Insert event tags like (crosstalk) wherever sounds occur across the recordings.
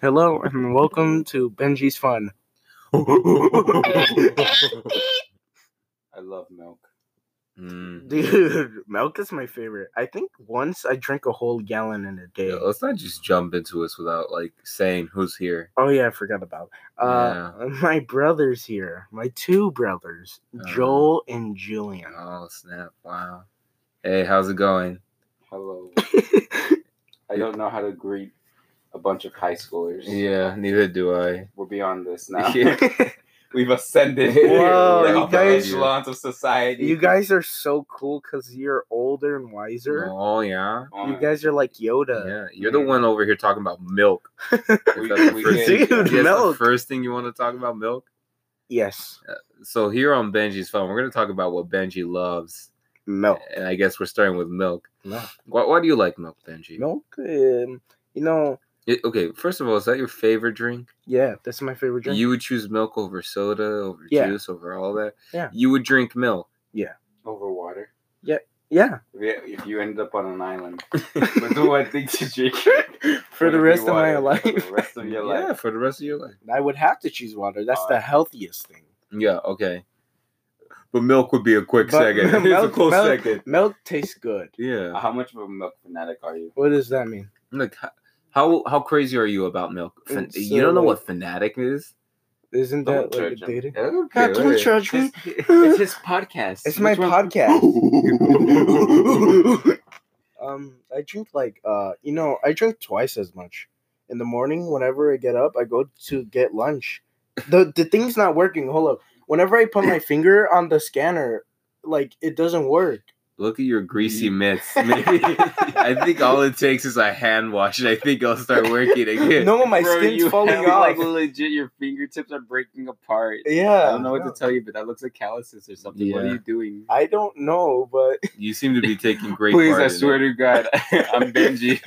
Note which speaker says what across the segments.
Speaker 1: Hello and welcome to Benji's Fun.
Speaker 2: I love milk.
Speaker 3: Mm.
Speaker 1: Dude, milk is my favorite. I think once I drink a whole gallon in a day.
Speaker 3: Yeah, let's not just jump into this without like saying who's here.
Speaker 1: Oh yeah, I forgot about. it. Uh, (laughs) my brothers here, my two brothers,
Speaker 3: Uh-huh.
Speaker 1: Joel and Julian.
Speaker 3: Oh snap! Wow. Hey, how's it going?
Speaker 2: Hello. (laughs) I don't know how to greet a bunch of high schoolers.
Speaker 3: Yeah, neither do I.
Speaker 2: We're beyond this now. (laughs)
Speaker 3: Yeah. (laughs)
Speaker 2: We've ascended
Speaker 1: Whoa,
Speaker 2: the
Speaker 1: you
Speaker 2: upper
Speaker 1: guys-
Speaker 2: echelons of society.
Speaker 1: you guys are so cool because you're older and wiser.
Speaker 3: Oh yeah.
Speaker 1: You guys are like Yoda.
Speaker 3: Yeah, you're the one over here talking about milk. (laughs)
Speaker 2: We-
Speaker 3: the
Speaker 2: we
Speaker 3: first thing-
Speaker 1: Dude,
Speaker 3: yes,
Speaker 1: milk.
Speaker 3: The first thing you want to talk about milk.
Speaker 1: Yes,
Speaker 3: So here on Benji's Fun, we're gonna talk about what Benji loves,
Speaker 1: milk.
Speaker 3: and I guess we're starting with milk.
Speaker 1: Milk.
Speaker 3: Why, why do you like milk, Benji?
Speaker 1: Milk. Um, you know,
Speaker 3: It- okay, first of all, is that your favorite drink?
Speaker 1: yeah, that's my favorite drink.
Speaker 3: You would choose milk over soda, over
Speaker 1: Yeah.
Speaker 3: juice, over all that.
Speaker 1: Yeah.
Speaker 3: You would drink milk. Yeah.
Speaker 2: Over water.
Speaker 1: yeah,
Speaker 2: If you- If you ended up on an island, (laughs) what's (laughs) the one thing to drink?
Speaker 1: for the rest of my life.
Speaker 2: For the rest of your (laughs)
Speaker 3: yeah,
Speaker 2: life.
Speaker 3: for the rest of your life.
Speaker 1: I would have to choose water. That's the
Speaker 2: uh,
Speaker 1: healthiest thing.
Speaker 3: Yeah, okay. But milk would be a quick
Speaker 1: But
Speaker 3: second. it's a
Speaker 1: milk-
Speaker 3: close
Speaker 1: milk-
Speaker 3: second.
Speaker 1: Milk tastes good.
Speaker 3: Yeah.
Speaker 2: How much of a milk fanatic are you?
Speaker 1: What does that mean?
Speaker 3: Like h- how how crazy are you about milk? Fan-
Speaker 1: It's,
Speaker 3: you don't know what fanatic is?
Speaker 1: Isn't
Speaker 2: Don't
Speaker 1: that like a dating?
Speaker 3: Okay,
Speaker 1: God, don't
Speaker 3: wait.
Speaker 1: judge me. (laughs)
Speaker 2: It's his podcast.
Speaker 1: It's my
Speaker 2: Which one-
Speaker 1: podcast. (laughs) (laughs) um, I drink like uh, you know, I drink twice as much. In the morning, whenever I get up, I go to get lunch. The the thing's not working. Hold up. Whenever I put my finger on the scanner, like it doesn't work.
Speaker 3: Look at your greasy mitts. (laughs) Maybe I think all it takes is a hand wash, and I think I'll start working (laughs) again.
Speaker 1: No, my
Speaker 2: Bro,
Speaker 1: skin's falling
Speaker 2: have,
Speaker 1: off.
Speaker 2: Like legit, your fingertips are breaking apart.
Speaker 1: yeah,
Speaker 2: I don't know what to tell you, but that looks like calluses or something. What are you doing?
Speaker 1: I don't know, but (laughs)
Speaker 3: You seem to be taking great.
Speaker 2: Please,
Speaker 3: part
Speaker 2: I
Speaker 3: in
Speaker 2: swear
Speaker 3: it.
Speaker 2: to God, I'm Benji.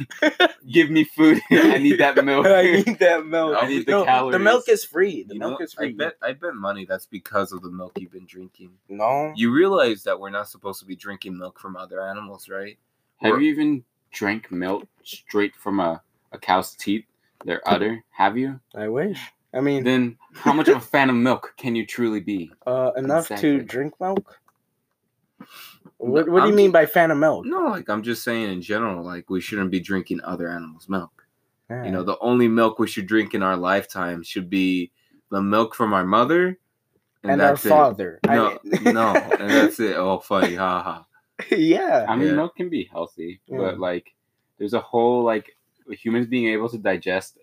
Speaker 2: Give me food. I need that milk.
Speaker 1: I need that milk.
Speaker 2: I need the
Speaker 1: No, The
Speaker 2: calories.
Speaker 1: milk is free. The
Speaker 3: You
Speaker 1: milk
Speaker 3: know,
Speaker 1: is free.
Speaker 3: I bet I bet money that's because of the milk you've been drinking.
Speaker 1: No.
Speaker 3: You realize that we're not supposed to be drinking milk from other animals, right?
Speaker 2: Have you even drank milk straight from a, a cow's teeth, their udder? Have you?
Speaker 1: I wish. I mean,
Speaker 2: Then how much of a fan of milk can you truly be? (laughs)
Speaker 1: uh, enough
Speaker 2: Exactly.
Speaker 1: to drink milk. What, what do you mean by fan of milk?
Speaker 3: No, like I'm just saying in general, like we shouldn't be drinking other animals' milk.
Speaker 1: Yeah.
Speaker 3: You know, the only milk we should drink in our lifetime should be the milk from our mother
Speaker 1: and, our
Speaker 3: that's it.
Speaker 1: father. I
Speaker 3: No,
Speaker 1: mean-
Speaker 3: no, and that's (laughs) it. Oh, funny, haha. (laughs)
Speaker 1: yeah.
Speaker 2: I mean,
Speaker 3: Yeah.
Speaker 2: milk can be healthy,
Speaker 1: Yeah.
Speaker 2: but like, there's a whole like humans being able to digest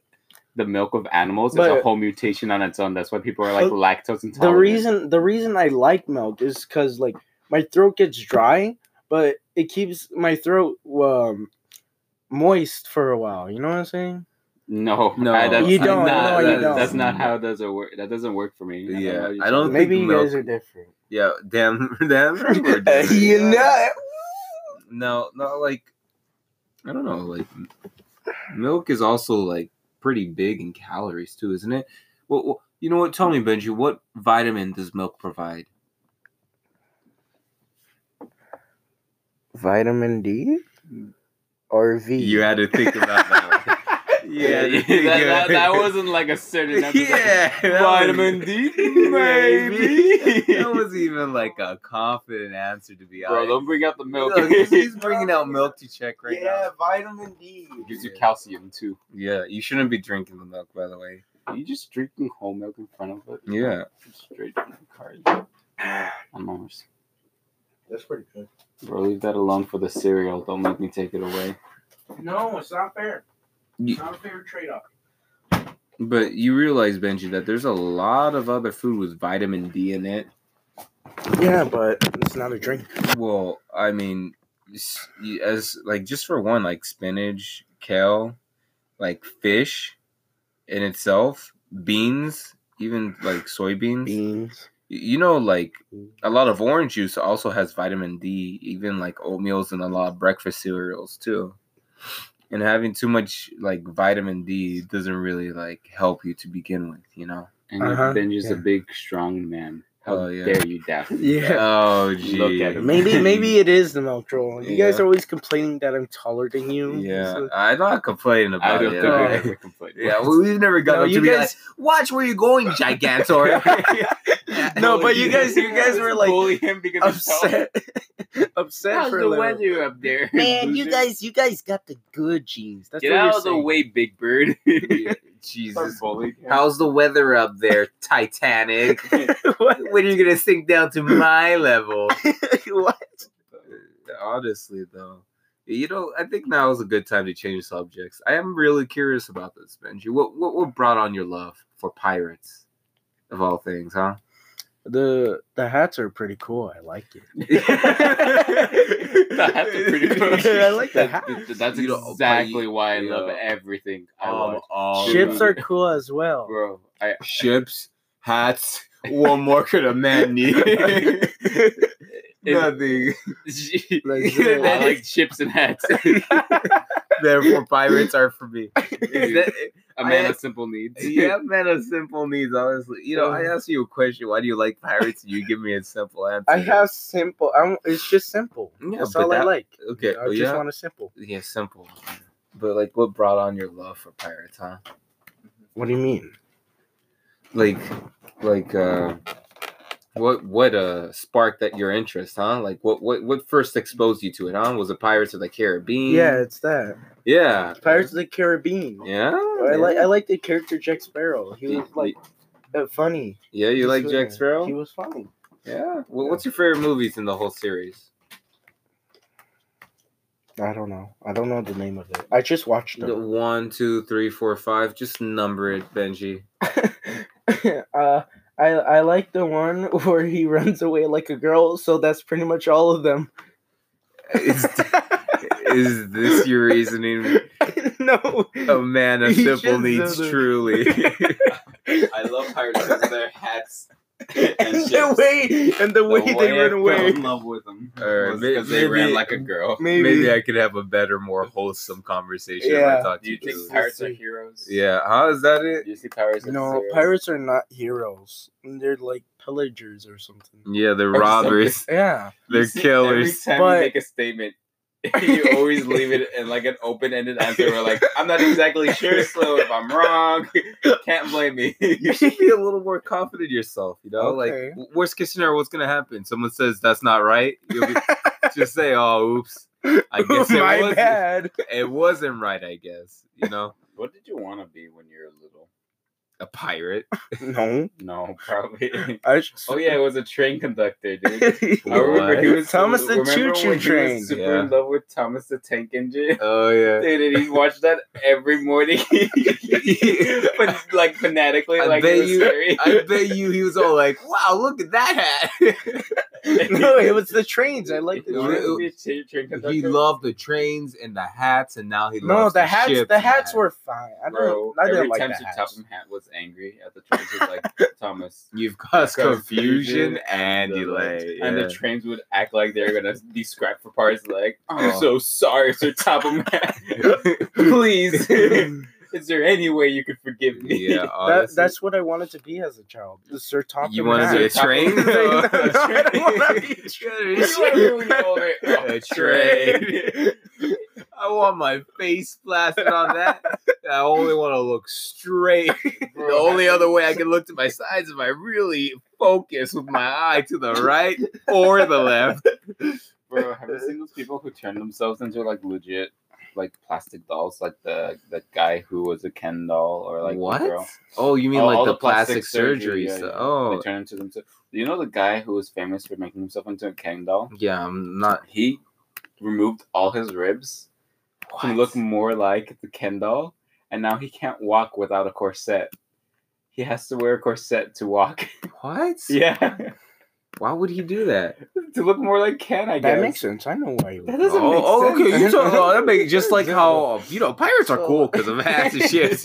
Speaker 2: the milk of animals is a whole mutation on its own. That's why people are like
Speaker 1: Uh,
Speaker 2: lactose intolerant.
Speaker 1: The reason the reason I like milk is because like my throat gets dry, but it keeps my throat um moist for a while. You know what I'm saying?
Speaker 2: No,
Speaker 3: No.
Speaker 2: I- that's
Speaker 1: You don't,
Speaker 2: that-
Speaker 1: no, you don't.
Speaker 2: That's not mm-hmm. how it does it work. That doesn't work for me.
Speaker 3: Yeah,
Speaker 2: know what you're
Speaker 3: I don't
Speaker 2: saying.
Speaker 1: Maybe you
Speaker 3: milk-
Speaker 1: guys are different.
Speaker 3: Yeah, damn, (laughs) damn. (laughs) we're different.
Speaker 1: you know.
Speaker 3: No, not like I don't know, like milk is also like pretty big in calories too, isn't it? Well, well you know what? Tell me, Benji, what vitamin does milk provide?
Speaker 1: Vitamin D or V?
Speaker 3: You had to think about that. One.
Speaker 2: Yeah,
Speaker 3: Yeah,
Speaker 2: that, that, that wasn't like a certain (laughs) episode. (laughs)
Speaker 3: yeah,
Speaker 2: Vitamin
Speaker 3: was-
Speaker 2: D,
Speaker 3: Maybe.
Speaker 2: maybe.
Speaker 3: that was even like a confident answer to be
Speaker 2: Bro,
Speaker 3: honest.
Speaker 2: don't bring out the milk.
Speaker 3: Look, he's- he's (laughs) bringing out milk to check right
Speaker 1: yeah,
Speaker 3: now.
Speaker 1: Yeah, vitamin D.
Speaker 2: Gives you calcium too.
Speaker 3: Yeah, you shouldn't be drinking the milk, by the way.
Speaker 2: Are you just drinking whole milk in front of it?
Speaker 3: Yeah.
Speaker 2: Straight from the card. (sighs) I'm almost.
Speaker 1: That's pretty good.
Speaker 2: Bro, leave that alone for the cereal. Don't make me take it away.
Speaker 1: No, it's not fair.
Speaker 3: You-
Speaker 1: not a fair trade-off.
Speaker 3: But you realize, Benji, that there's a lot of other food with vitamin D in it.
Speaker 1: Yeah, but it's not a drink.
Speaker 3: Well, I mean, as like just for one, like spinach, kale, like fish in itself, beans, even like soybeans.
Speaker 1: Beans.
Speaker 3: You know, like a lot of orange juice also has vitamin D, even like oatmeals and a lot of breakfast cereals too. And having too much like vitamin D doesn't really like help you to begin with, you know.
Speaker 2: And
Speaker 1: Uh-huh,
Speaker 2: Benji's
Speaker 1: yeah.
Speaker 2: a big, strong man. How
Speaker 3: Oh, yeah.
Speaker 2: dare you, Daphne? (laughs)
Speaker 1: Yeah.
Speaker 3: Oh, gee.
Speaker 2: Look at him. (laughs)
Speaker 1: Maybe maybe it is the milk troll. You guys are always complaining that I'm taller than you.
Speaker 3: Yeah,
Speaker 1: so-
Speaker 3: I'm not complaining
Speaker 2: I
Speaker 3: about
Speaker 2: don't
Speaker 3: it.
Speaker 2: think
Speaker 1: Oh.
Speaker 2: I ever complained.
Speaker 3: Yeah, well, we've never got
Speaker 1: No,
Speaker 3: up
Speaker 1: you
Speaker 3: be
Speaker 1: guys-
Speaker 3: like, watch where you're going, (laughs) Gigantor.
Speaker 1: No, (laughs) but you guys- you guys (laughs) were, like,
Speaker 2: bully him because he's tall.
Speaker 1: upset. (laughs) upset
Speaker 2: How's
Speaker 1: for a
Speaker 2: the
Speaker 1: little.
Speaker 2: weather up there?
Speaker 1: Man, you guys, you guys got the good genes. That's
Speaker 2: get
Speaker 1: what
Speaker 2: out
Speaker 1: you're
Speaker 2: of the way, Big Bird.
Speaker 3: Jesus.
Speaker 2: Start.
Speaker 3: How's the weather up there, Titanic?
Speaker 1: what?
Speaker 3: when are you gonna sink down to my level?
Speaker 1: what?
Speaker 3: Honestly, though, you know, I think now is a good time to change subjects. I am really curious about this, Benji. What what, what brought on your love for pirates, of all things, huh?
Speaker 1: The the hats are pretty cool. I like it. (laughs)
Speaker 2: the hats are pretty cool.
Speaker 1: Yeah, (laughs) I like the
Speaker 2: That-
Speaker 1: hat.
Speaker 2: That's
Speaker 3: You
Speaker 2: exactly
Speaker 3: but-
Speaker 2: why I
Speaker 3: you
Speaker 2: love
Speaker 3: know,
Speaker 2: everything. I
Speaker 3: Um,
Speaker 2: love
Speaker 3: um,
Speaker 1: Ships are cool as well.
Speaker 2: bro. I
Speaker 3: ships, hats. What more could a man (laughs) need? Nothing.
Speaker 1: Legit.
Speaker 2: I like ships and hats.
Speaker 3: Therefore, pirates are for me. That,
Speaker 2: a man
Speaker 3: I-
Speaker 2: of simple needs. (laughs)
Speaker 3: yeah, man of simple needs. Honestly, you know, I asked you a question. Why do you like pirates? And you give me a simple answer.
Speaker 1: I have simple. I don't- it's just simple.
Speaker 3: Yeah,
Speaker 1: That's
Speaker 3: but
Speaker 1: all I like.
Speaker 3: Okay,
Speaker 1: I
Speaker 3: well,
Speaker 1: just
Speaker 3: yeah,
Speaker 1: want a simple.
Speaker 3: yeah, simple. But like, what brought on your love for pirates, huh?
Speaker 1: What do you mean?
Speaker 3: Like, like, uh, what what uh sparked that your interest, huh? Like, what what what first exposed you to it, huh? Was it Pirates of the Caribbean?
Speaker 1: Yeah, it's that.
Speaker 3: yeah,
Speaker 1: Pirates of the Caribbean.
Speaker 3: Yeah,
Speaker 1: I like I like the character Jack Sparrow. He was like uh, funny.
Speaker 3: Yeah, you like Jack Sparrow?
Speaker 1: He was funny.
Speaker 3: Yeah. Well, what's your favorite movies in the whole series?
Speaker 1: I don't know. I don't know the name of it. I just watched them.
Speaker 3: one, two, three, four, five. Just number it, Benji. (laughs)
Speaker 1: uh, I I like the one (laughs) where he runs away like a girl. So that's pretty much all of them.
Speaker 3: Is, (laughs) is this your reasoning? (laughs)
Speaker 1: no.
Speaker 3: A man of simple needs, truly.
Speaker 2: I love pirates because their hats (laughs) and
Speaker 1: the
Speaker 2: ships.
Speaker 1: way and the way
Speaker 2: The
Speaker 1: they
Speaker 2: I
Speaker 1: run
Speaker 2: fell
Speaker 1: away.
Speaker 2: in love with them. (laughs)
Speaker 3: Alright,
Speaker 2: was 'cause they ran like a girl.
Speaker 1: Maybe.
Speaker 3: Maybe I could have a better, more wholesome conversation if I
Speaker 1: Yeah.
Speaker 3: talk
Speaker 2: Do
Speaker 3: to
Speaker 2: you
Speaker 3: you.
Speaker 2: think
Speaker 3: truly.
Speaker 2: pirates are heroes?
Speaker 3: Yeah, how is that it?
Speaker 2: Do you see pirates
Speaker 1: No,
Speaker 2: heroes?
Speaker 1: pirates are not heroes. They're like pillagers or something.
Speaker 3: Yeah, they're
Speaker 2: Or just like
Speaker 3: robbers. (laughs)
Speaker 1: Yeah.
Speaker 3: They're
Speaker 2: see,
Speaker 3: killers.
Speaker 2: Every time
Speaker 1: But-
Speaker 2: you make a statement, (laughs) you always leave it in like an open-ended answer. We're like, I'm not exactly sure, so if I'm wrong, (laughs) can't blame me.
Speaker 3: you should be a little more confident yourself, you know? Like,
Speaker 1: Okay.
Speaker 3: w- worst case scenario, what's going to happen? Someone says that's not right. You'll be, (laughs) just say, oh, oops. I guess it
Speaker 1: My
Speaker 3: wasn't.
Speaker 1: bad.
Speaker 3: It wasn't right, I guess. You know?
Speaker 2: what did you want to be when you were little?
Speaker 3: A pirate. (laughs)
Speaker 1: No.
Speaker 2: No, probably.
Speaker 1: I just,
Speaker 2: oh yeah, it was a train conductor, dude. (laughs) I remember he was
Speaker 1: Thomas the Choo-Choo
Speaker 2: when he was
Speaker 1: Train.
Speaker 2: super
Speaker 3: Yeah.
Speaker 2: in love with Thomas the Tank Engine.
Speaker 3: Oh, yeah. (laughs)
Speaker 2: Dude, and he watched that every morning, but like fanatically,
Speaker 3: I
Speaker 2: like
Speaker 3: bet
Speaker 2: it was
Speaker 3: you-
Speaker 2: scary.
Speaker 3: I bet you he was all like, wow, look at that hat. (laughs)
Speaker 1: no, it was the trains. I like the
Speaker 2: You wanted
Speaker 3: It-
Speaker 2: to
Speaker 1: trains.
Speaker 2: train
Speaker 3: he loved the trains and the hats, and now he
Speaker 1: No,
Speaker 3: loves
Speaker 1: the hats.
Speaker 3: ships
Speaker 1: The hats
Speaker 3: that.
Speaker 1: were fine. I
Speaker 2: Bro,
Speaker 1: don't. I
Speaker 2: every
Speaker 1: didn't like
Speaker 2: time
Speaker 1: the
Speaker 2: Sir. Topham Hat was angry at the trains, he was like, (laughs) Thomas.
Speaker 3: You've caused confusion
Speaker 2: Confusion
Speaker 3: and
Speaker 2: the,
Speaker 3: delay.
Speaker 2: And the trains would act like they're gonna (laughs) be scrapped for parts. Like, I'm
Speaker 3: Oh.
Speaker 2: so sorry, Sir Topham Hat. Please, is there any way you could forgive me?
Speaker 3: yeah, (laughs)
Speaker 1: That, that's what I wanted to be as a child. The Sir Topham.
Speaker 3: You want to be a train?
Speaker 1: No, (laughs) (laughs) I don't wanna be a
Speaker 2: You wanna be when you're older? Oh,
Speaker 3: A train. I want my face blasted on that. I only want to look straight. The only other way I can look to my sides is if I really focus with my eye to the right or the left.
Speaker 2: Bro, have you seen those people who turn themselves into like legit like plastic dolls, like the the guy who was a Ken doll or like the
Speaker 3: what?
Speaker 2: girl?
Speaker 3: Oh, you mean
Speaker 2: Oh,
Speaker 3: like
Speaker 2: all
Speaker 3: the, plastic, surgery?
Speaker 2: yeah.
Speaker 3: Oh,
Speaker 2: They turn into themselves. You know the guy who was famous for making himself into a Ken doll?
Speaker 3: yeah. I'm not.
Speaker 2: He removed all his ribs to
Speaker 3: What?
Speaker 2: look more like the Ken doll, and now he can't walk without a corset. He has to wear a corset to walk. (laughs)
Speaker 3: What?
Speaker 2: yeah,
Speaker 3: Why would he do that? (laughs)
Speaker 2: to look more like Ken. I guess
Speaker 1: That makes sense. I know why oh, you.
Speaker 2: That doesn't
Speaker 3: oh,
Speaker 2: make
Speaker 3: oh,
Speaker 2: sense.
Speaker 3: okay. You talk, oh, that makes just like how you know pirates are cool (laughs) because of hats and shit. (laughs)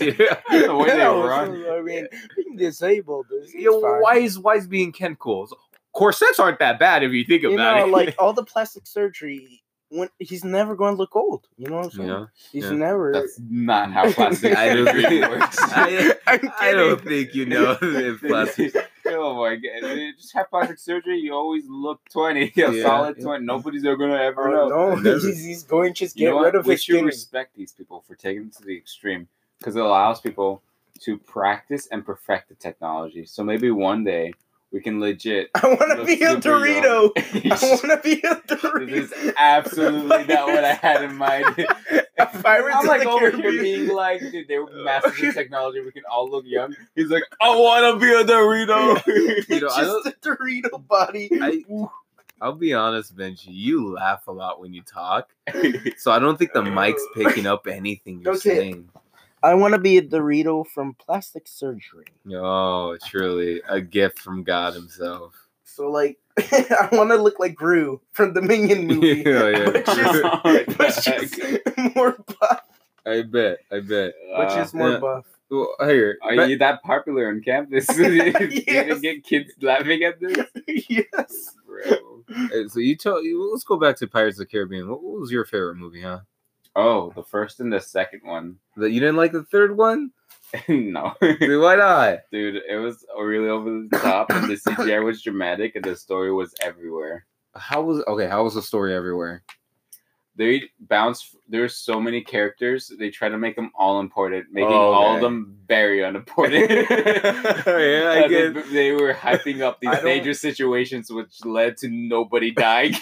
Speaker 3: Yeah.
Speaker 2: the way they
Speaker 1: No,
Speaker 2: run.
Speaker 1: I mean, being disabled. Is,
Speaker 3: Yeah,
Speaker 1: it's fine.
Speaker 3: why is why is being Ken cool? Corsets aren't that bad if you think
Speaker 1: You
Speaker 3: about
Speaker 1: know,
Speaker 3: it.
Speaker 1: like all the plastic surgery. When he's never going to look old. You know what I'm saying?
Speaker 3: yeah.
Speaker 1: He's
Speaker 3: yeah.
Speaker 1: never.
Speaker 2: That's not how plastic (laughs)
Speaker 3: I don't
Speaker 2: surgery
Speaker 3: think
Speaker 2: works. (laughs)
Speaker 3: I,
Speaker 1: I'm
Speaker 3: don't think you know (laughs) if plastic.
Speaker 2: oh my god! You just have plastic surgery. You always look twenty, a
Speaker 3: Yeah.
Speaker 2: solid twenty. Nobody's ever gonna ever oh, know.
Speaker 1: Oh, no,
Speaker 3: Does
Speaker 1: he's, he's going to just
Speaker 2: You
Speaker 1: get
Speaker 2: know
Speaker 1: rid
Speaker 2: what?
Speaker 1: of
Speaker 2: We
Speaker 1: his
Speaker 2: should
Speaker 1: skin.
Speaker 2: respect these people for taking it to the extreme because it allows people to practice and perfect the technology. So maybe one day we can legit.
Speaker 1: I want to be a Dorito.
Speaker 2: young. (laughs)
Speaker 1: I want to be a Dorito.
Speaker 2: This is absolutely not what I had in mind. (laughs)
Speaker 1: Pirates
Speaker 2: I'm
Speaker 1: of
Speaker 2: like
Speaker 1: the
Speaker 2: over
Speaker 1: Caribbean.
Speaker 2: here being like, dude, they were (laughs) masters of technology. We can all look young. He's like, I want to be a Dorito.
Speaker 3: You know, I don't-
Speaker 1: just a Dorito body.
Speaker 3: I, I'll be honest, Benji. You laugh a lot when you talk, so I don't think the mic's picking up anything you're
Speaker 1: Okay.
Speaker 3: saying.
Speaker 1: I want to be a Dorito from plastic surgery.
Speaker 3: Oh, truly a gift from God Himself.
Speaker 1: So like, (laughs) I want to look like Gru from the Minion (laughs) movie.
Speaker 3: Yeah, yeah.
Speaker 1: Which is, which is more buff.
Speaker 3: I bet. I bet.
Speaker 1: Which
Speaker 2: Uh,
Speaker 1: is more
Speaker 3: yeah.
Speaker 1: buff.
Speaker 3: Well, here,
Speaker 2: Are
Speaker 3: but-
Speaker 2: you that popular on campus? (laughs) you
Speaker 1: Yes.
Speaker 2: gonna get kids laughing at this?
Speaker 1: yes.
Speaker 2: Bro.
Speaker 3: uh, so you tell you. Let's go back to Pirates of the Caribbean. What, what was your favorite movie? Huh?
Speaker 2: Oh, the first and the second one. (laughs)
Speaker 3: That you didn't like the third one?
Speaker 2: no.
Speaker 3: Dude, Why not? (laughs)
Speaker 2: Dude, it was really over the top, and the (coughs) CGI was dramatic, and the story was everywhere.
Speaker 3: How was okay? How was the story everywhere?
Speaker 2: They bounce. There's so many characters. They try to make them all important, making
Speaker 3: Oh,
Speaker 2: all of them very unimportant. (laughs) (laughs)
Speaker 3: Yeah, I
Speaker 2: Uh, they, they were hyping up (laughs) these dangerous situations, which led to nobody dying.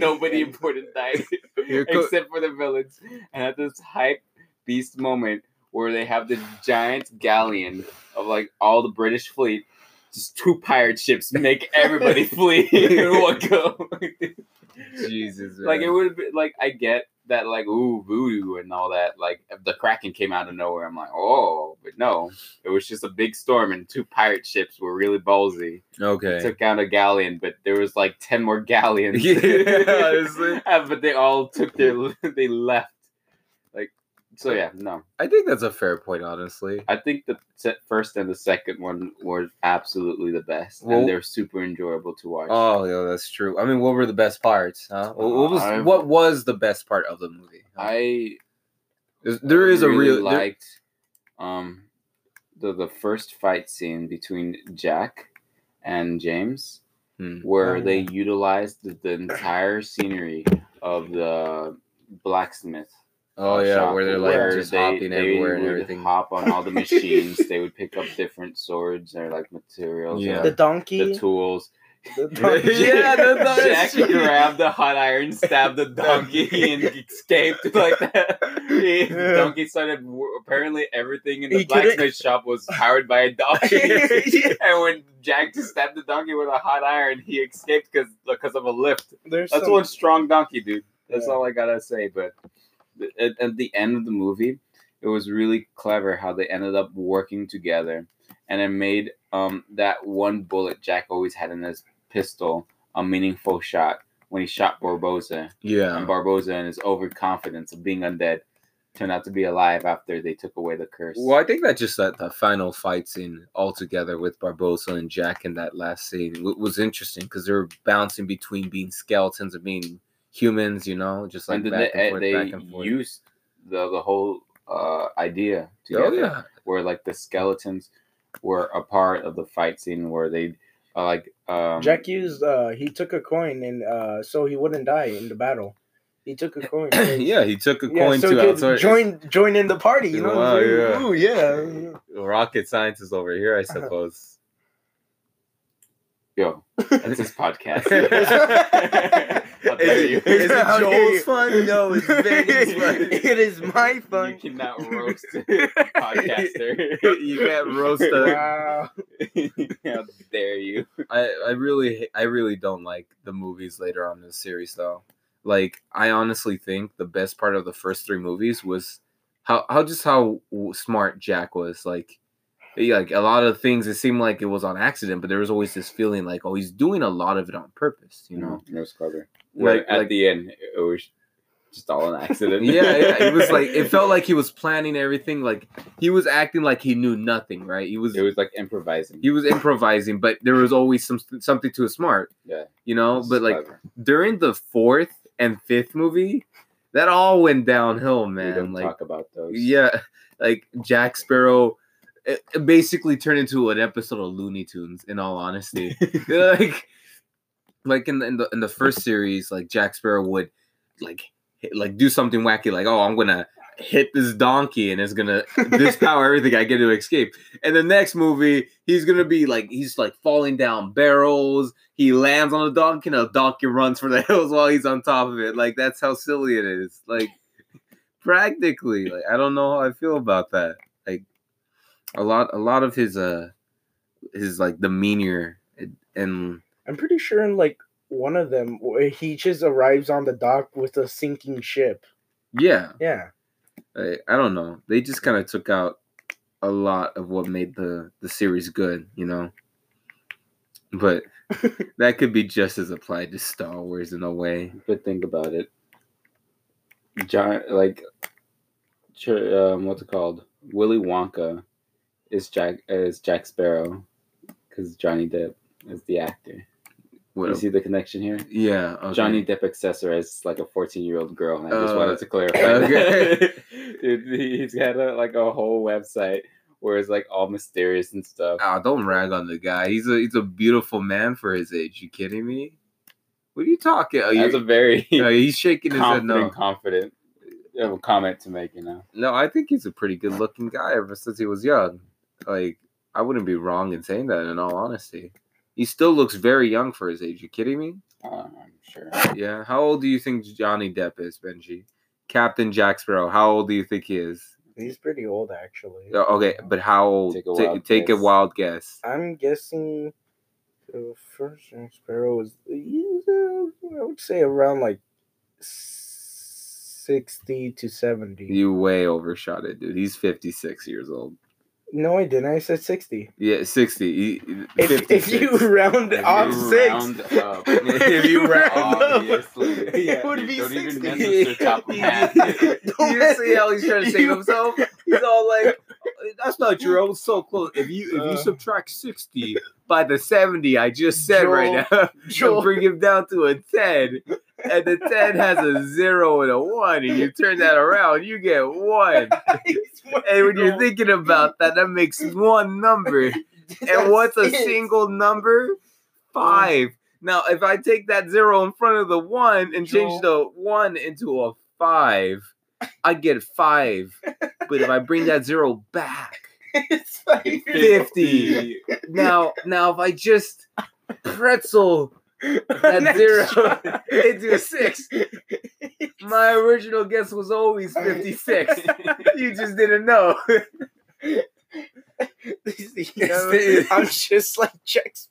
Speaker 2: Nobody important died, except for the villains. And at this hype beast moment, where they have the giant galleon of like all the British fleet, just two pirate ships make everybody flee in one go.
Speaker 3: Jesus, (laughs)
Speaker 2: like it
Speaker 3: man.
Speaker 2: would be like I get that like ooh voodoo and all that like if the kraken came out of nowhere I'm like oh but no it was just a big storm and two pirate ships were really ballsy
Speaker 3: okay.
Speaker 2: took out a galleon but there was like 10 more galleons (laughs)
Speaker 3: Yeah. (laughs)
Speaker 2: Uh, but they all took their they left so yeah no
Speaker 3: I think that's a fair point, honestly.
Speaker 2: I think the first and the second one were absolutely the best
Speaker 3: Well-
Speaker 2: and they're super enjoyable to watch
Speaker 3: Oh, yeah, that's true. I mean, what were the best parts? Huh? What what was
Speaker 2: I've-
Speaker 3: what was the best part of the movie?
Speaker 2: I
Speaker 3: There's- there is a
Speaker 2: really
Speaker 3: real there-
Speaker 2: liked um the the first fight scene between Jack and James
Speaker 3: Hmm.
Speaker 2: where
Speaker 1: Oh,
Speaker 2: they
Speaker 1: yeah.
Speaker 2: utilized the, the entire scenery of the blacksmith.
Speaker 3: Oh
Speaker 2: uh,
Speaker 3: yeah,
Speaker 2: shop
Speaker 3: where they're like
Speaker 2: where
Speaker 3: just
Speaker 2: they-
Speaker 3: hopping
Speaker 2: they
Speaker 3: everywhere and everything.
Speaker 2: Hop on all the machines. they would pick up (laughs) different swords or like materials.
Speaker 3: Yeah.
Speaker 1: The donkey.
Speaker 2: the tools.
Speaker 1: the (laughs) donkey.
Speaker 3: Yeah, the- the-
Speaker 2: Jack
Speaker 3: that's
Speaker 2: grabbed the hot iron, stabbed the (laughs) donkey, and escaped like that. He- The donkey started. Apparently, everything in the
Speaker 1: He couldn't-
Speaker 2: blacksmith shop was powered by a donkey.
Speaker 1: Yeah.
Speaker 2: and when Jack just stabbed the donkey with a hot iron, he escaped because because of a lift.
Speaker 1: There's
Speaker 2: That's
Speaker 1: some-
Speaker 2: one strong donkey, dude. That's
Speaker 1: Yeah.
Speaker 2: all I gotta say. But at, at the end of the movie, it was really clever how they ended up working together, and it made um that one bullet Jack always had in his pistol a meaningful shot when he shot Barbossa,
Speaker 3: Yeah.
Speaker 2: and Barbossa and his overconfidence of being undead turned out to be alive after they took away the curse.
Speaker 3: Well, I think that just that the final fight scene altogether with Barbossa and Jack in that last scene was interesting because they were bouncing between being skeletons and being humans, you know, just like
Speaker 2: and
Speaker 3: back
Speaker 2: they,
Speaker 3: and forth,
Speaker 2: they
Speaker 3: back and forth.
Speaker 2: used the the whole uh, idea
Speaker 3: oh yeah,
Speaker 2: where like the skeletons were a part of the fight scene where they uh, like um
Speaker 1: Jack used. Uh, he took a coin and uh, so he wouldn't die in the battle. He took a coin. (coughs)
Speaker 3: yeah. He took a
Speaker 1: Yeah,
Speaker 3: coin
Speaker 1: so
Speaker 3: to
Speaker 1: he
Speaker 3: outside.
Speaker 1: join join in the party. You know.
Speaker 3: Wow, yeah.
Speaker 1: Ooh, yeah.
Speaker 3: Rocket scientist over here, I
Speaker 1: Uh-huh.
Speaker 3: suppose.
Speaker 2: Yo (laughs) that's his podcast (laughs) How dare you.
Speaker 3: Is it Joel's fun? No, it's (laughs) Benny's fun.
Speaker 1: it is my fun.
Speaker 2: you cannot roast a podcaster
Speaker 3: you can't roast a.
Speaker 1: Wow.
Speaker 2: how dare you
Speaker 3: I, I really I really don't like the movies later on in the series though. Like I honestly think the best part of the first three movies was how how just how w- smart Jack was. Like like a lot of things it seemed like it was on accident, but there was always this feeling like oh he's doing a lot of it on purpose. You know. Mm-hmm.
Speaker 2: it was clever
Speaker 3: Like-
Speaker 2: at
Speaker 3: like-
Speaker 2: the end it was just all an accident
Speaker 3: yeah, yeah, it was (laughs) like it felt like he was planning everything. Like he was acting like he knew nothing, right? He was
Speaker 2: it was like improvising
Speaker 3: he was improvising, but there was always some something to his smart.
Speaker 2: Yeah.
Speaker 3: you know. But like
Speaker 2: clever.
Speaker 3: during the fourth and fifth movie, that all went downhill,
Speaker 2: we
Speaker 3: man.
Speaker 2: don't
Speaker 3: Like,
Speaker 2: talk about those
Speaker 3: yeah, like Jack Sparrow it, it basically turned into an episode of Looney Tunes. In all honesty, (laughs) like, like in the, in the in the first series, like Jack Sparrow would like hit- like do something wacky, like oh I'm gonna hit this donkey and it's gonna this (laughs) power everything I get to escape. And the next movie, he's gonna be like he's like falling down barrels. He lands on a donkey and a donkey runs for the (laughs) hills while he's on top of it. Like that's how silly it is. Like practically, like I don't know how I feel about that. Like a lot, a lot of his uh his like demeanor and- and
Speaker 1: I'm pretty sure in like one of them he just arrives on the dock with a sinking ship.
Speaker 3: yeah,
Speaker 1: Yeah.
Speaker 3: I, I don't know. They just kind of took out a lot of what made the the series good, you know. But (laughs) that could be just as applied to Star Wars in a way.
Speaker 2: But think about it. John, like, Ch- um, what's it called? Willy Wonka is Jack is Jack Sparrow because Johnny Depp is the actor.
Speaker 3: What
Speaker 2: You see the connection here?
Speaker 3: yeah, okay.
Speaker 2: Johnny Depp accessorized like a 14 year old girl. And I just
Speaker 3: Uh,
Speaker 2: wanted to clarify.
Speaker 3: okay. (laughs)
Speaker 2: Dude, he's got a, like a whole website where it's like all mysterious and stuff.
Speaker 3: Oh, don't rag on the guy. He's a he's a beautiful man for his age. You kidding me? What are you talking? Oh,
Speaker 2: That's a very (laughs)
Speaker 3: no, he's shaking his head.
Speaker 2: confident,
Speaker 3: No,
Speaker 2: confident uh, comment to make. You know.
Speaker 3: no, I think he's a pretty good looking guy ever since he was young. Like I wouldn't be wrong in saying that. In all honesty, he still looks very young for his age. You kidding me?
Speaker 2: Uh, I'm sure.
Speaker 3: Yeah. How old do you think Johnny Depp is, Benji? Captain Jack Sparrow. How old do you think he is?
Speaker 1: He's pretty old actually.
Speaker 3: Okay, but how old?
Speaker 2: Take a
Speaker 3: Ta-
Speaker 2: wild
Speaker 3: take a
Speaker 2: guess.
Speaker 3: wild guess.
Speaker 1: I'm guessing the first Jack Sparrow was I would say around like sixty to seventy.
Speaker 3: You way overshot it, dude. He's fifty six years old.
Speaker 1: No, I didn't. I said sixty.
Speaker 3: Yeah, sixty.
Speaker 1: If, if you round
Speaker 2: If
Speaker 1: off
Speaker 2: you
Speaker 1: six,
Speaker 2: round up. (laughs)
Speaker 3: If you round
Speaker 1: up,
Speaker 2: Obviously. (laughs)
Speaker 1: it would be
Speaker 2: Don't even
Speaker 1: sixty.
Speaker 2: mess with your top half. (laughs)
Speaker 3: you see how he's trying to save himself? He's all like, "That's not true. I was so close. If you if you
Speaker 1: Uh.
Speaker 3: subtract sixty by the seventy I just said right now,
Speaker 1: Joel-
Speaker 3: bring him down to a ten, and the ten has a zero and a one, and you turn that around, you get one. (laughs) And when you're thinking about that, that makes one number. (laughs) And what's a single number? Five. Now, if I take that zero in front of the one and change the one into a five, I get five. But if I bring that zero back, (laughs)
Speaker 1: It's like
Speaker 3: 50. now, now if I just pretzel (laughs) that
Speaker 1: Next
Speaker 3: zero
Speaker 1: try.
Speaker 3: into a six, (laughs) my original guess was always 56. you just didn't know.
Speaker 1: I'm just like checks.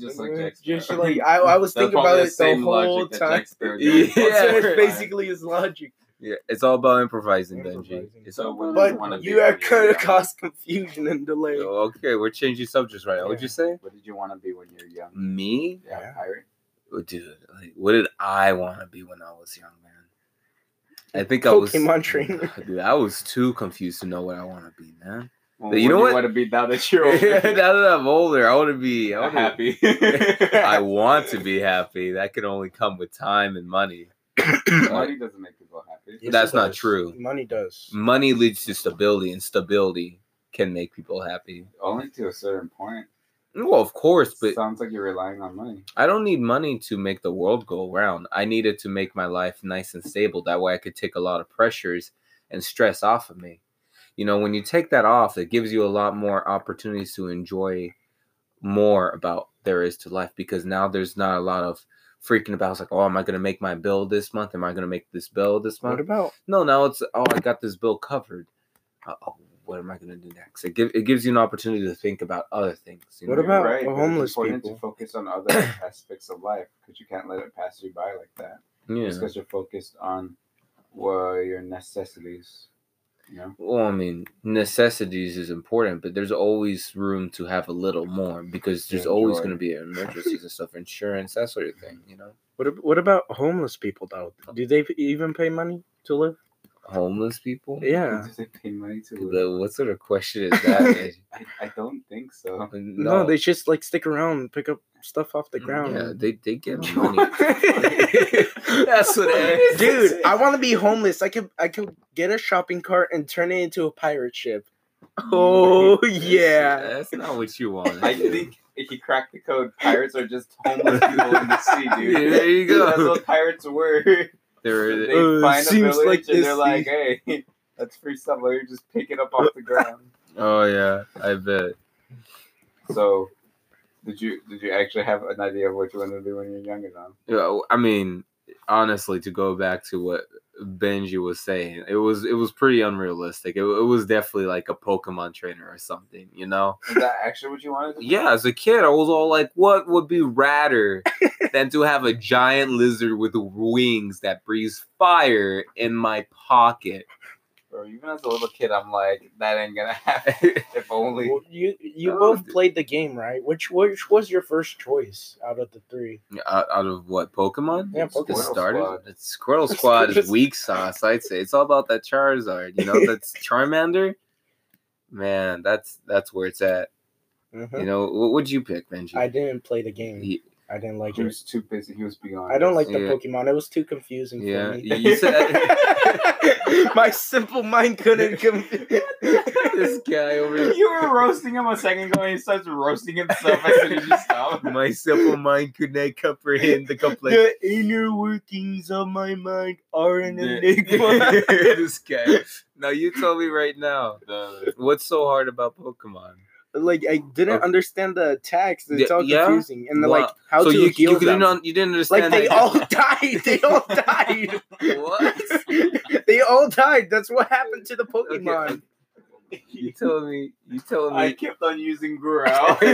Speaker 2: Just like Jack (laughs)
Speaker 1: Just like I, I was
Speaker 2: That's
Speaker 1: thinking
Speaker 2: probably
Speaker 1: about it the whole
Speaker 2: logic
Speaker 1: time.
Speaker 3: Yeah.
Speaker 1: So it's basically his logic.
Speaker 3: Yeah, it's all about improvising, Benji.
Speaker 1: Improvising.
Speaker 3: It's all about
Speaker 2: you wanna
Speaker 1: But you
Speaker 2: when
Speaker 1: are
Speaker 2: you're
Speaker 1: gonna cause confusion and delay.
Speaker 3: Oh, Okay, we're changing subjects right now. What'd you say?
Speaker 2: What did you want to be when you were young?
Speaker 3: Me?
Speaker 2: Yeah,
Speaker 1: Yeah.
Speaker 2: pirate.
Speaker 3: Oh, dude, like, what did I want to be when I was young, man? I think I was
Speaker 1: Pokemon (laughs) trainer.
Speaker 3: Dude, I was too confused to know what I want to be, man.
Speaker 2: Well,
Speaker 3: You know
Speaker 2: what?
Speaker 3: what?
Speaker 2: want to be now that (laughs) you're
Speaker 3: now
Speaker 2: older?
Speaker 3: that I'm older, I want to be I wanna,
Speaker 2: happy. (laughs)
Speaker 3: I want to be happy. That can only come with time and money.
Speaker 2: Money doesn't make people.
Speaker 1: Yes,
Speaker 3: That's not
Speaker 1: does.
Speaker 3: true.
Speaker 1: Money does.
Speaker 3: Money leads to stability, and stability can make people happy.
Speaker 2: Only to a certain point.
Speaker 3: Well, of course, but
Speaker 2: Sounds like you're relying on money.
Speaker 3: I don't need money to make the world go around. I need it to make my life nice and stable. That way I could take a lot of pressures and stress off of me. You know, when you take that off, it gives you a lot more opportunities to enjoy more about there is to life because now there's not a lot of freaking about. It's like, oh, am I going to make my bill this month? Am I going to make this bill this month?
Speaker 1: What about
Speaker 3: No, now it's oh, I got this bill covered. Uh, oh, what am I going to do next? It, give, it gives you an opportunity to think about other things. You
Speaker 1: What
Speaker 3: know?
Speaker 1: about
Speaker 2: You're but it's
Speaker 1: homeless
Speaker 2: important
Speaker 1: people?
Speaker 2: To focus on other (coughs) aspects of life because you can't let it pass you by like that.
Speaker 3: yeah.
Speaker 2: Just because you're focused on well, your necessities. Know.
Speaker 3: Well, I mean, necessities is important, but there's always room to have a little more because there's always going to be emergencies and stuff, insurance, that sort of thing. (laughs) You know,
Speaker 1: what? What about homeless people though? Do they even pay money to live?
Speaker 3: Homeless people.
Speaker 1: Yeah.
Speaker 2: Does it pay money to live?
Speaker 3: The, what sort of question is that? (laughs)
Speaker 2: I, I don't think so.
Speaker 1: No, they just like stick around, and pick up stuff off the mm, ground.
Speaker 3: yeah, they they get (laughs) money. That's what it is.
Speaker 1: Dude, (laughs) I want to be homeless. I could I could get a shopping cart and turn it into a pirate ship. Oh, oh yeah.
Speaker 3: That's not what you want.
Speaker 2: I think if you crack the code, pirates are just homeless people in the sea, dude.
Speaker 3: Yeah, there you go.
Speaker 2: That's what pirates were.
Speaker 3: There,
Speaker 2: They
Speaker 1: Uh,
Speaker 2: find a
Speaker 1: seems
Speaker 2: village
Speaker 1: like
Speaker 2: and
Speaker 1: this
Speaker 2: they're like, "Hey, (laughs) that's free stuff. Let me just pick it up off the ground."
Speaker 3: oh yeah, I bet.
Speaker 2: So, did you did you actually have an idea of what you wanted to do when you were younger? Now,
Speaker 3: Yeah, I mean, honestly, to go back to what Benji was saying, it was it was pretty unrealistic. It, it was definitely like a Pokemon trainer or something, you know?
Speaker 2: is that actually what you wanted? To do?
Speaker 3: Yeah, as a kid, I was all like, what would be radder (laughs) than to have a giant lizard with wings that breathes fire in my pocket?
Speaker 2: Bro, even as a little kid, I'm like, that ain't gonna (laughs) happen. (laughs) if only.
Speaker 1: Well, you you both
Speaker 3: dude.
Speaker 1: played the game, right? Which which was your first choice out of the three?
Speaker 3: out, out of what Pokemon?
Speaker 1: Yeah,
Speaker 3: It
Speaker 1: Pokemon.
Speaker 3: started.
Speaker 2: Squad.
Speaker 3: It's Squirtle (laughs) Squad is weak sauce. I'd say it's all about that Charizard. You know, that's Charmander. Man, that's that's where it's at.
Speaker 1: Mhm.
Speaker 3: You know, what would you pick, Benji?
Speaker 1: I didn't play the game.
Speaker 3: He-
Speaker 1: I didn't like
Speaker 2: He
Speaker 1: it.
Speaker 2: He was too busy. He was beyond.
Speaker 1: I don't like the
Speaker 3: Yeah.
Speaker 1: Pokemon. It was too confusing
Speaker 3: Yeah,
Speaker 1: for me.
Speaker 3: you- you said- (laughs)
Speaker 1: My simple mind couldn't (laughs) confuse.
Speaker 3: this guy over here.
Speaker 2: You were roasting him a second ago, and he starts roasting himself as soon as you stop.
Speaker 3: My simple mind could not comprehend the complex.
Speaker 1: the inner workings of my mind are an
Speaker 2: The-
Speaker 1: enigma. (laughs)
Speaker 3: this guy. Now you tell me right now,
Speaker 2: The-
Speaker 3: what's so hard about Pokemon?
Speaker 1: Like I didn't
Speaker 3: Okay.
Speaker 1: understand the attacks. It's
Speaker 3: Yeah,
Speaker 1: all
Speaker 3: yeah?
Speaker 1: confusing, and then,
Speaker 3: Wow.
Speaker 1: like how
Speaker 3: so
Speaker 1: to
Speaker 3: you
Speaker 1: heal
Speaker 3: you didn't you didn't understand
Speaker 1: like they all (laughs) died. They all died.
Speaker 3: What? (laughs)
Speaker 1: they all died. That's what happened to the Pokemon.
Speaker 3: You told me? You
Speaker 2: told
Speaker 3: me I
Speaker 2: kept on using growl. (laughs)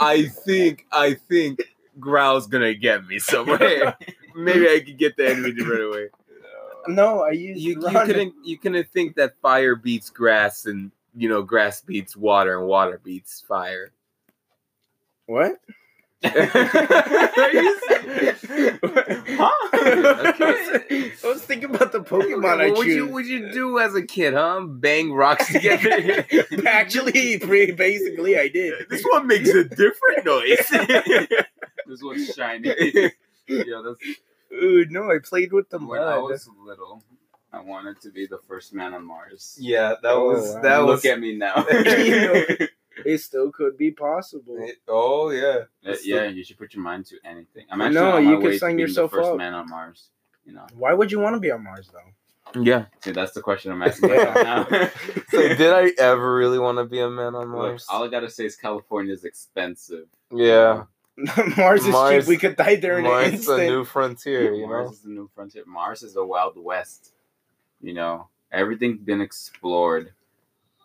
Speaker 3: I think I think Growl's gonna get me somewhere. Maybe I could get the enemy to run away.
Speaker 1: No, I used
Speaker 3: You, you couldn't you couldn't think that fire beats grass and you know grass beats water and water beats fire.
Speaker 1: What?
Speaker 3: Okay. (laughs)
Speaker 1: I was thinking about the Pokemon I
Speaker 3: what would you would you do as a kid, huh? Bang rocks (laughs) together. (laughs)
Speaker 1: Actually, pretty basically, I did.
Speaker 3: this one makes a different noise.
Speaker 2: this one's shiny. Yeah, that's
Speaker 1: Ooh, no, I played with the
Speaker 2: when I was little. I wanted to be the first man on Mars.
Speaker 3: yeah, that
Speaker 1: Oh,
Speaker 3: was
Speaker 1: wow.
Speaker 3: that
Speaker 2: Look
Speaker 3: was.
Speaker 2: at me now. (laughs) (laughs)
Speaker 1: It still could be possible.
Speaker 3: oh yeah.
Speaker 2: Uh, yeah, you should put your mind to anything. I'm
Speaker 1: No,
Speaker 2: actually on my
Speaker 1: you could
Speaker 2: way to
Speaker 1: sign
Speaker 2: being
Speaker 1: yourself
Speaker 2: the first
Speaker 1: up.
Speaker 2: man on Mars. You know,
Speaker 1: Why would you want to be on Mars though?
Speaker 3: Yeah.
Speaker 2: see, that's the question I'm asking
Speaker 1: Yeah.
Speaker 2: myself now. (laughs)
Speaker 3: So did I ever really want to be a man on
Speaker 2: Look,
Speaker 3: Mars?
Speaker 2: all I gotta say is California is expensive.
Speaker 3: Yeah. (laughs)
Speaker 1: Mars is
Speaker 3: Mars-
Speaker 1: cheap. We could die there in an
Speaker 3: Mars is
Speaker 1: instant.
Speaker 3: a new frontier, you
Speaker 2: Mars
Speaker 3: know.
Speaker 2: is a new frontier. Mars is the Wild West. You know, everything's been explored,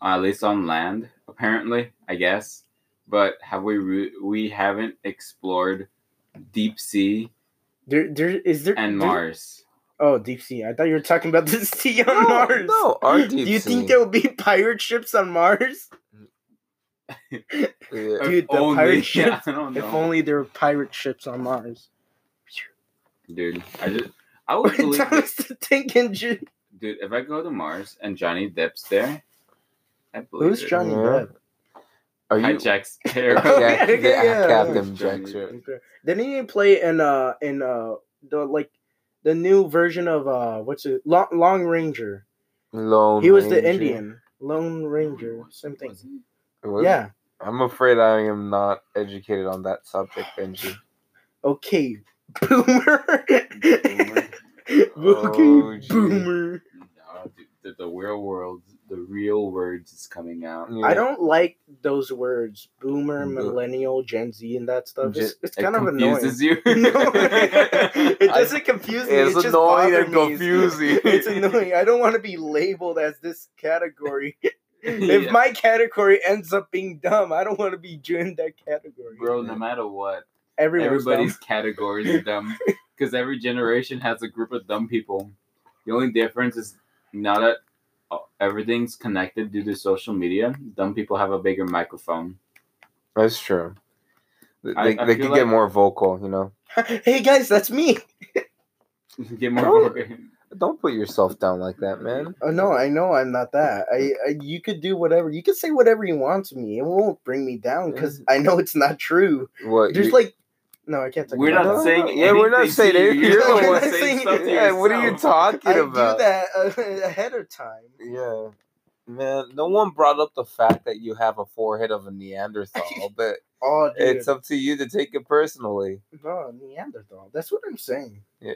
Speaker 2: uh, at least on land, apparently. I guess, but have we? Re- we haven't explored deep sea
Speaker 1: There, there is there
Speaker 2: and
Speaker 1: there-
Speaker 2: Mars.
Speaker 1: Oh, deep sea. I thought you were talking about (laughs) the sea on
Speaker 3: No,
Speaker 1: Mars.
Speaker 3: no, our deep
Speaker 1: Do you
Speaker 3: sea.
Speaker 1: think there will be pirate ships on Mars?
Speaker 3: Yeah.
Speaker 1: Dude, the
Speaker 2: only,
Speaker 1: pirate (laughs) ships-
Speaker 2: I don't
Speaker 1: If only there were pirate ships on Mars.
Speaker 2: dude. I just, I would (laughs) believe.
Speaker 1: Thomas the Tank Engine.
Speaker 2: dude. If I go to Mars and Johnny Depp's there, I believe
Speaker 1: Who's
Speaker 2: it.
Speaker 1: Johnny
Speaker 3: Yeah.
Speaker 1: Depp?
Speaker 3: Are
Speaker 2: Hi,
Speaker 3: you
Speaker 2: Jack Sparrow. (laughs)
Speaker 3: yeah,
Speaker 1: Okay,
Speaker 3: yeah,
Speaker 1: yeah.
Speaker 3: Captain
Speaker 2: Johnny
Speaker 3: Jack?
Speaker 2: Depp.
Speaker 1: Didn't he play in uh in uh the like the new version of uh what's it Long, Long Ranger?
Speaker 3: Lone
Speaker 1: he was the Indian Lone Ranger, same thing.
Speaker 2: Was he?
Speaker 3: What?
Speaker 1: Yeah.
Speaker 3: I'm afraid I am not educated on that subject, Benji. (sighs)
Speaker 1: Okay, boomer.
Speaker 2: Boomer. (laughs)
Speaker 1: okay,
Speaker 3: Oh,
Speaker 1: boomer.
Speaker 2: No, dude, the, the real world, the real words is coming out.
Speaker 1: I don't like those words, boomer,
Speaker 3: Bo-
Speaker 1: millennial, Gen Z, and that stuff. It's,
Speaker 3: Gen-
Speaker 1: it's
Speaker 2: It
Speaker 1: kind of annoying.
Speaker 2: confuses you. (laughs)
Speaker 1: no, (laughs) it doesn't confuse me.
Speaker 3: It's
Speaker 1: it just
Speaker 3: annoying
Speaker 1: bothers
Speaker 3: and
Speaker 1: me.
Speaker 3: confusing.
Speaker 1: It's annoying. I don't want to be labeled as this category. (laughs) if
Speaker 2: Yeah.
Speaker 1: my category ends up being dumb, I don't want to be in that category.
Speaker 2: Bro, no matter what,
Speaker 1: Everyone's
Speaker 2: everybody's
Speaker 1: dumb.
Speaker 2: category is dumb (laughs) because every generation has a group of dumb people. The only difference is now that uh, everything's connected due to social media, dumb people have a bigger microphone.
Speaker 3: That's true. They,
Speaker 2: I-
Speaker 3: they,
Speaker 2: I
Speaker 3: they
Speaker 2: feel
Speaker 3: could get more vocal, you know. (laughs)
Speaker 1: hey guys, that's me.
Speaker 2: Get more.
Speaker 3: Don't put yourself down like that, man.
Speaker 1: Oh no, I know I'm not that. I, I you could do whatever. You could say whatever you want to me. It won't bring me down because I know it's not true.
Speaker 3: What?
Speaker 1: There's
Speaker 3: you-
Speaker 1: like No, I can't. Talk
Speaker 2: We're
Speaker 1: about
Speaker 2: not
Speaker 1: that.
Speaker 2: saying
Speaker 3: Yeah, we're not
Speaker 2: anything
Speaker 3: saying
Speaker 2: to you.
Speaker 3: anything.
Speaker 2: You're the (laughs)
Speaker 1: We're
Speaker 2: one
Speaker 1: not
Speaker 2: saying
Speaker 1: saying
Speaker 3: Yeah, what are you
Speaker 2: yourself.
Speaker 3: talking
Speaker 1: I
Speaker 3: about?
Speaker 1: do that uh, (laughs) ahead of time.
Speaker 3: Yeah. Man, no one brought up the fact that you have a forehead of a Neanderthal, (laughs) but
Speaker 1: Oh, dude.
Speaker 3: it's up to you to take it personally.
Speaker 1: no Neanderthal. That's what I'm saying. Yeah.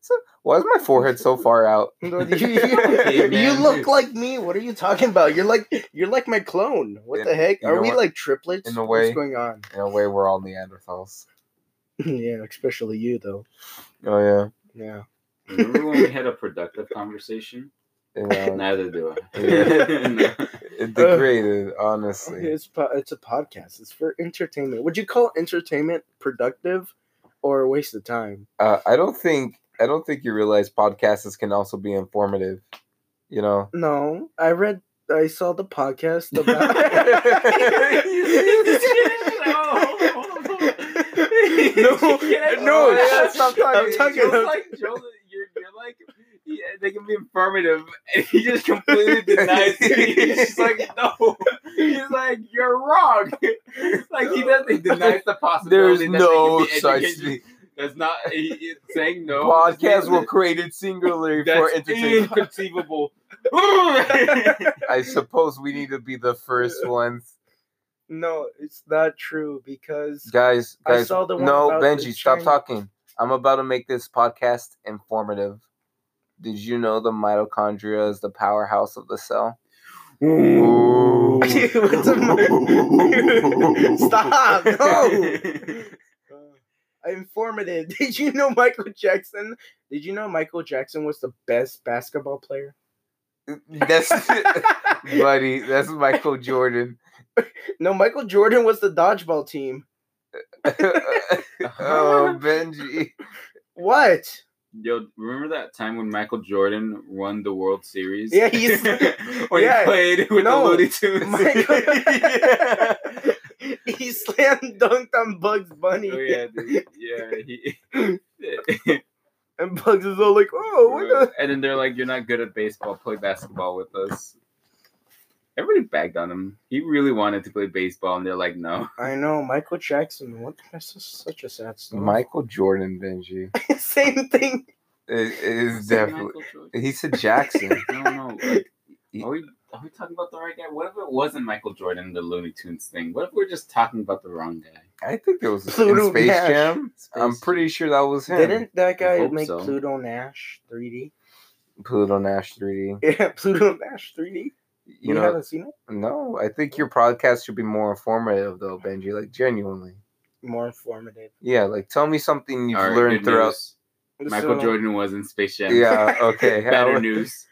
Speaker 3: So, why is my forehead so far out? (laughs)
Speaker 1: You, you-
Speaker 2: Hey, (laughs)
Speaker 1: you look like me. What are you talking about? You're like you're like my clone. What
Speaker 3: In-
Speaker 1: the heck? Are we
Speaker 3: what?
Speaker 1: like triplets?
Speaker 3: In a way.
Speaker 1: What's going on?
Speaker 3: In a way, we're all Neanderthals. (laughs)
Speaker 1: yeah, especially you though.
Speaker 3: Oh yeah.
Speaker 1: Yeah.
Speaker 2: Remember when we had a productive conversation?
Speaker 3: Yeah.
Speaker 2: Neither do I.
Speaker 3: Yeah.
Speaker 2: No.
Speaker 3: It degraded, honestly.
Speaker 1: Okay, it's po- it's a podcast. It's for entertainment. Would you call entertainment productive or a waste of time?
Speaker 3: Uh, I don't think I don't think you realize podcasts can also be informative. You know.
Speaker 1: No, I read. I saw the podcast (laughs) about. (laughs) no, no, (laughs)
Speaker 3: Yeah, stop talking.
Speaker 1: I'm talking
Speaker 2: Joe's
Speaker 1: about-
Speaker 2: like, Joe's, you're, you're like, yeah, they can be informative, (laughs) and he just completely denies it. He's just like, (laughs) no. He's like, you're wrong. (laughs) like he does, he denies the
Speaker 3: There's
Speaker 2: possibility. that
Speaker 3: no
Speaker 2: they can be
Speaker 3: such thing.
Speaker 2: That's not he, he's saying no.
Speaker 3: Podcasts were created singularly for entertainment.
Speaker 2: inconceivable.
Speaker 3: I suppose we need to be the first ones.
Speaker 1: no, it's not true because
Speaker 3: Guys,
Speaker 1: I
Speaker 3: guys,
Speaker 1: saw the one
Speaker 3: no,
Speaker 1: about the
Speaker 3: Benji, stop talking. I'm about to make this podcast informative. Did you know the mitochondria is the powerhouse of the cell? Ooh.
Speaker 1: What's a mi- Stop! (laughs) No. Uh, informative. (laughs) Did you know Michael Jackson? Did you know Michael Jackson was the best basketball player?
Speaker 3: That's (laughs) buddy. That's Michael Jordan.
Speaker 1: No, Michael Jordan was the dodgeball team.
Speaker 3: oh, Benji.
Speaker 1: What?
Speaker 2: Yo, remember that time when Michael Jordan won the World Series?
Speaker 1: Yeah, he's- (laughs)
Speaker 2: when (laughs) (laughs)
Speaker 1: yeah,
Speaker 2: he played with
Speaker 1: no,
Speaker 2: the Looney Tunes.
Speaker 1: Michael- he slam dunked on Bugs Bunny.
Speaker 2: Oh yeah, dude. yeah. He,
Speaker 1: And Bugs is all like, oh, what the?
Speaker 2: and then they're like, "You're not good at baseball. Play basketball with us." Everybody bagged on him. He really wanted to play baseball, and they're like, "No." (laughs)
Speaker 1: I know, Michael Jackson. What? That's just such a sad story.
Speaker 3: Michael Jordan, Benji. (laughs)
Speaker 1: Same thing.
Speaker 3: It, it is
Speaker 2: Is
Speaker 3: definitely. (laughs) He said Jackson.
Speaker 2: I don't know. Like, are we are we talking about the right guy? What if it wasn't Michael Jordan, the Looney Tunes thing? What if we're just talking about the wrong guy?
Speaker 3: I think it was
Speaker 1: Pluto
Speaker 3: in Space
Speaker 1: Nash.
Speaker 3: Jam. I'm pretty sure that was him.
Speaker 1: Didn't that guy make
Speaker 2: so.
Speaker 1: Pluto Nash 3D?
Speaker 3: Pluto Nash 3D.
Speaker 1: Yeah, Pluto Nash 3D. You,
Speaker 3: You know,
Speaker 1: haven't seen it?
Speaker 3: no, I think your podcast should be more informative, though, Benji. Like genuinely.
Speaker 1: More informative.
Speaker 3: Yeah, like tell me something you've
Speaker 2: All right,
Speaker 3: learned
Speaker 2: good
Speaker 3: throughout.
Speaker 2: news. Michael
Speaker 1: So-
Speaker 2: Jordan was in Space Jam.
Speaker 3: Yeah, (laughs) okay.
Speaker 2: Better news.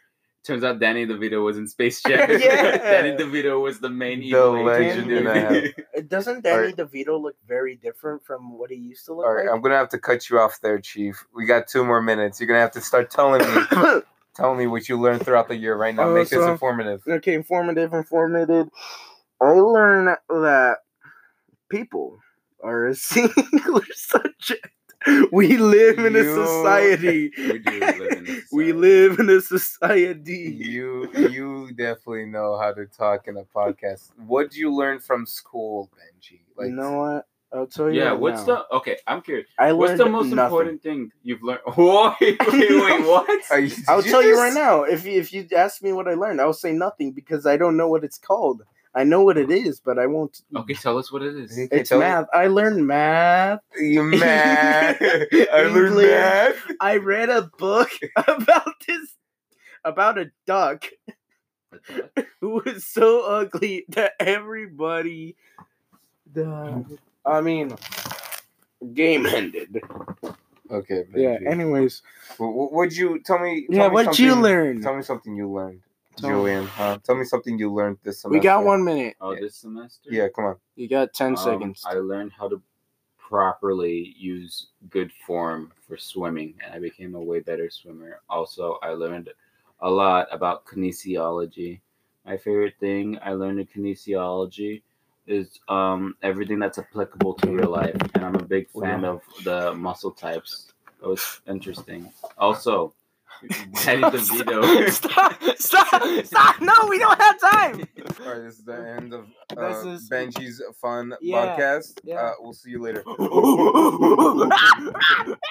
Speaker 2: Turns out Danny DeVito was in Space (laughs) Jam.
Speaker 1: Yeah.
Speaker 2: Danny DeVito was the main
Speaker 3: The
Speaker 2: evil
Speaker 3: legend
Speaker 2: agent.
Speaker 3: and a.
Speaker 1: Uh, Doesn't Danny DeVito look very different from what he used to look
Speaker 3: All right,
Speaker 1: like?
Speaker 3: I'm gonna have to cut you off there, Chief. We got two more minutes. You're gonna have to start telling me, (coughs) (laughs) telling me what you learned throughout the year right now.
Speaker 1: Oh,
Speaker 3: Make this informative.
Speaker 1: okay, informative, informative. I learned that people are a (laughs) singular subject. We live in a society. (laughs)
Speaker 2: We do live in a
Speaker 1: We
Speaker 2: society.
Speaker 1: live in a society.
Speaker 3: You you definitely know how to talk in a podcast. What did you learn from school, Benji?
Speaker 1: Like, you know what? I'll tell you.
Speaker 2: Yeah,
Speaker 1: right
Speaker 2: what's
Speaker 1: now.
Speaker 2: the okay? I'm curious.
Speaker 1: I
Speaker 2: What's
Speaker 1: learned
Speaker 2: the most
Speaker 1: nothing.
Speaker 2: important thing you've learned? (laughs) Wait, wait, wait, (laughs) what? (laughs)
Speaker 3: You-
Speaker 1: I'll
Speaker 3: did
Speaker 1: tell you right now. If you, if you ask me what I learned, I'll say nothing because I don't know what it's called. I know what it is, but I won't.
Speaker 2: Okay, tell us what it is.
Speaker 3: Okay,
Speaker 1: It's
Speaker 3: tell me-
Speaker 1: math. I learned math.
Speaker 3: You mad? I learned math.
Speaker 1: I read a book about this about a duck who was so ugly that everybody died. I mean, game ended.
Speaker 3: Okay, Benji.
Speaker 1: Yeah. Anyways,
Speaker 3: What would you tell me?
Speaker 1: yeah.
Speaker 3: tell me
Speaker 1: What'd you learn?
Speaker 3: Tell me something you learned,
Speaker 1: Tell me.
Speaker 3: Julian. Huh? Tell me something you learned this semester.
Speaker 1: We got one minute.
Speaker 2: Oh, this semester?
Speaker 3: Yeah, come on.
Speaker 1: You got ten
Speaker 2: Um,
Speaker 1: seconds.
Speaker 2: I learned how to properly use good form for swimming, and I became a way better swimmer. Also, I learned a lot about kinesiology. My favorite thing I learned in kinesiology is um, everything that's applicable to your life, and I'm a big fan of the muscle types. It was interesting. Also, Danny (laughs) DeVito.
Speaker 1: stop! Stop! Stop! No, we don't have time.
Speaker 3: All right, this is the end of
Speaker 1: This
Speaker 3: uh,
Speaker 1: is-
Speaker 3: Benji's fun
Speaker 1: Yeah,
Speaker 3: podcast.
Speaker 1: yeah.
Speaker 3: Uh, we'll see you later. (laughs) (laughs)